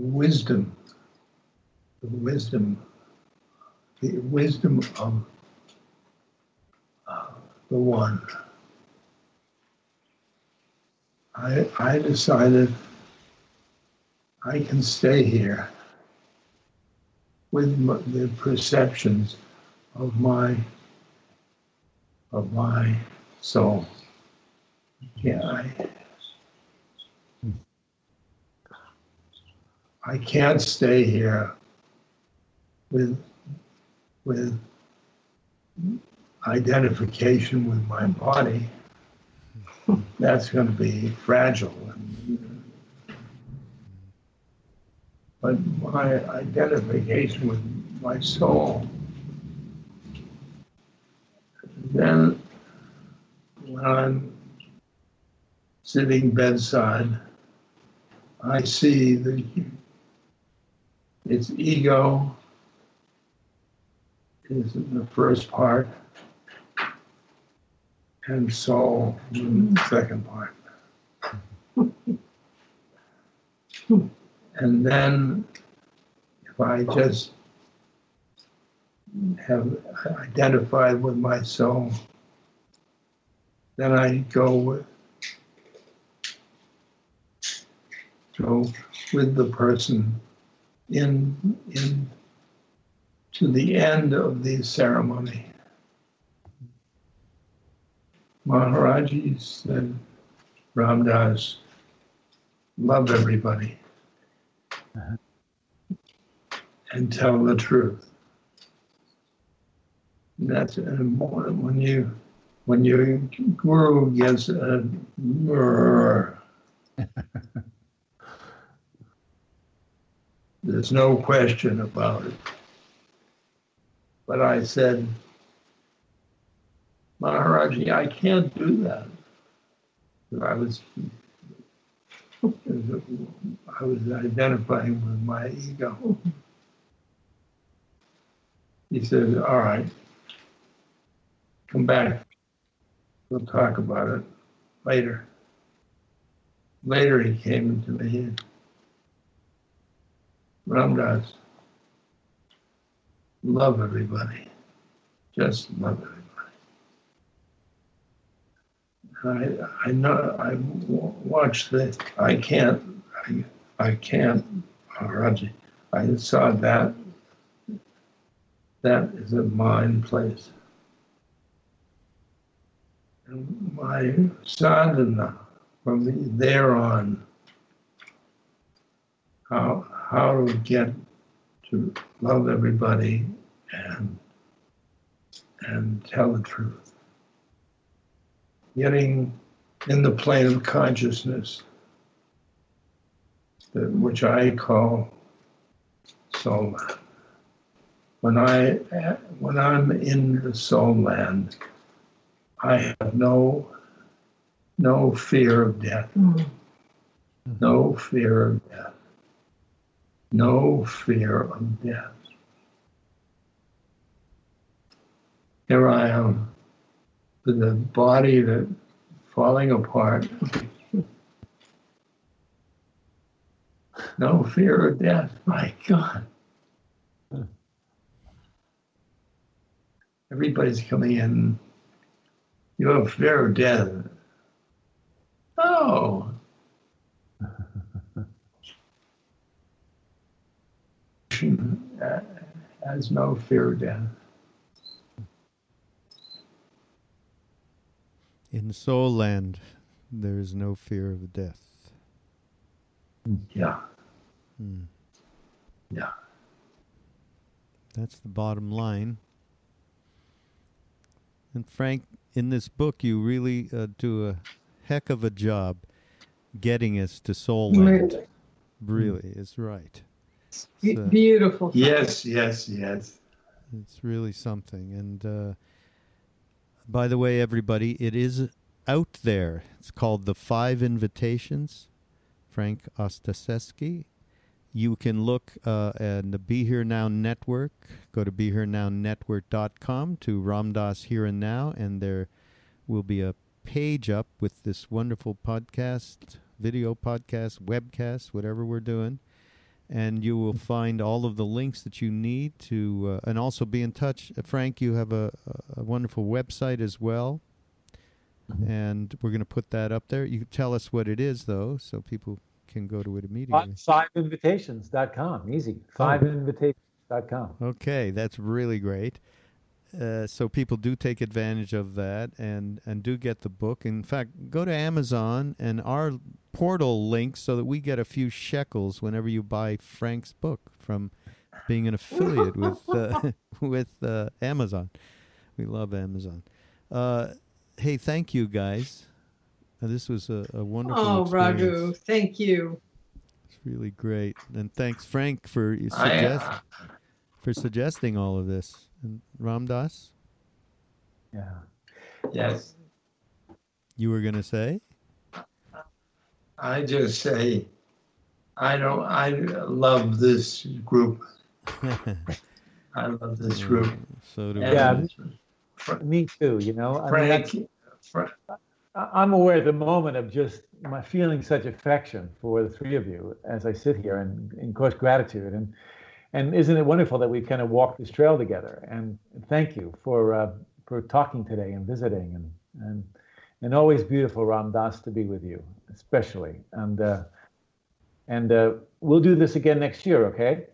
Wisdom, the wisdom, the wisdom of uh, the one. I, I decided I can stay here with the perceptions of my of my soul. Yeah, I, I can't stay here with with identification with my body. That's going to be fragile. But my identification with my soul, then when I'm sitting bedside, I see the its ego is in the first part, and soul in the second part. and then if I just have identified with my soul, then I go with go with the person in in to the end of the ceremony. Maharaji said, Ram Dass, love everybody uh-huh. and tell the truth. And that's important when you when your guru gets a there's no question about it. But I said, Maharaji, I can't do that. I was I was identifying with my ego. He said, All right, come back. We'll talk about it later. Later, he came into me and Ram Dass, love everybody. Just love everybody. I, I know I watched the I can't I, I can't uh, Raji. I saw that that is a mind place. And my sadhana from the, there on how how to get to love everybody and and tell the truth getting in the plane of consciousness, that, which I call soul land. When I when I'm in the soul land, I have no no fear of death, mm-hmm. no fear of death, no fear of death. Here I am with the body that falling apart. no fear of death. My God. Everybody's coming in. You have fear of death. Oh. Has no fear of death. In soul land, there is no fear of death. Yeah. Hmm. Yeah. That's the bottom line. And Frank, in this book, you really uh, do a heck of a job getting us to soul land. Really, really is right. Uh, beautiful. Yes, yes, yes. It's really something. And uh, by the way, everybody, it is out there. It's called The Five Invitations, Frank Ostaseski. You can look uh, at the Be Here Now Network. Go to BeHereNowNetwork.com to Ram Dass Here and Now, and there will be a page up with this wonderful podcast, video podcast, webcast, whatever we're doing and you will find all of the links that you need to, uh, and also be in touch. Uh, Frank, you have a, a wonderful website as well, mm-hmm. and we're going to put that up there. You tell us what it is, though, so people can go to it immediately. Fiveinvitations.com. Easy. Fiveinvitations.com. Okay, that's really great. Uh, so people do take advantage of that and and do get the book. In fact, go to Amazon and our portal links so that we get a few shekels whenever you buy Frank's book from being an affiliate with uh, with uh, Amazon. We love Amazon. Uh, hey, thank you guys. Uh, this was a, a wonderful. Oh, experience. Raghu, thank you. It's really great, and thanks, Frank, for suggest, I, uh, for suggesting all of this. And Ram Dass, Yeah. yes, you were going to say? I just say, I don't. I love this group. I love this group. so do And we. Yeah. Me too, you know. I mean, Frank. I'm aware at the moment of just my feeling such affection for the three of you as I sit here, and, and of course gratitude, and and isn't it wonderful that we've kind of walked this trail together? And thank you for uh, for talking today and visiting, and and and always beautiful, Ram Dass, to be with you, especially, and uh, and uh, we'll do this again next year, okay?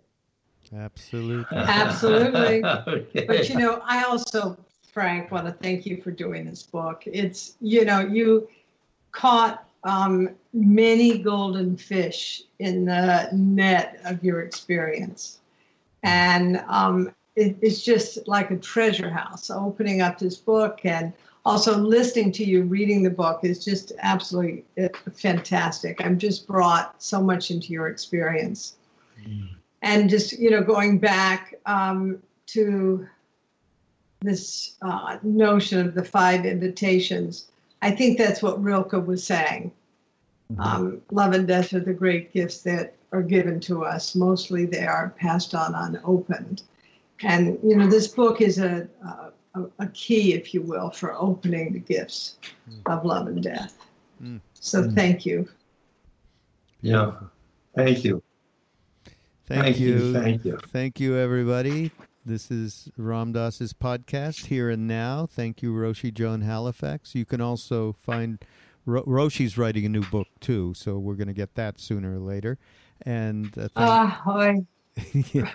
Absolutely. Absolutely. Okay. But you know, I also, Frank, want to thank you for doing this book. It's, you know, you caught um, many golden fish in the net of your experience. And um, it, it's just like a treasure house. Opening up this book and also listening to you reading the book is just absolutely uh, fantastic. I'm just brought so much into your experience. And just, you know, going back um, to this uh, notion of the five invitations. I think that's what Rilke was saying. Um, love and death are the great gifts that are given to us. Mostly they are passed on unopened. And, you know, this book is a, a, a key, if you will, for opening the gifts of love and death. Mm. So thank you. Yeah. Thank you. Thank, Thank you. you, thank you. Thank you, everybody. This is Ram Ramdas's podcast, Here and Now. Thank you, Roshi Joan Halifax. You can also find Ro- Roshi's writing a new book, too, so we're going to get that sooner or later. And uh, thank- boy. yeah.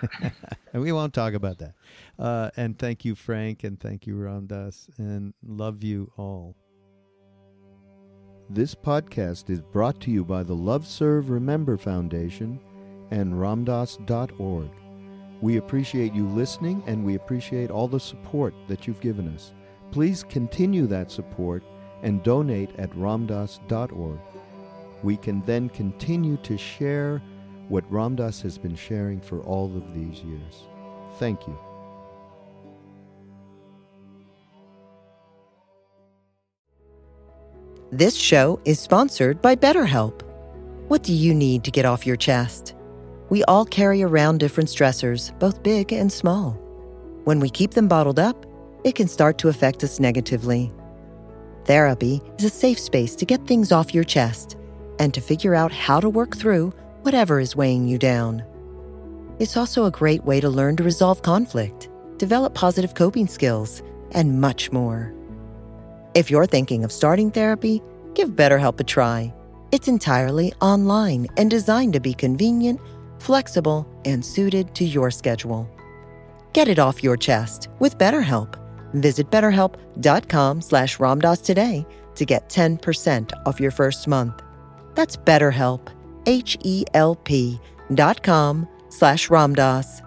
and we won't talk about that. Uh, and thank you, Frank, and thank you, Ram Dass, and love you all. This podcast is brought to you by the Love Serve Remember Foundation and ramdass.org. We appreciate you listening and we appreciate all the support that you've given us. Please continue that support and donate at ramdass.org. We can then continue to share what Ram Dass has been sharing for all of these years. Thank you. This show is sponsored by BetterHelp. What do you need to get off your chest? We all carry around different stressors, both big and small. When we keep them bottled up, it can start to affect us negatively. Therapy is a safe space to get things off your chest and to figure out how to work through whatever is weighing you down. It's also a great way to learn to resolve conflict, develop positive coping skills, and much more. If you're thinking of starting therapy, give BetterHelp a try. It's entirely online and designed to be convenient, flexible, and suited to your schedule. Get it off your chest with BetterHelp. Visit betterhelp.com slash ramdas today to get 10% off your first month. That's betterhelp, H-E-L-P dot com slash ramdas.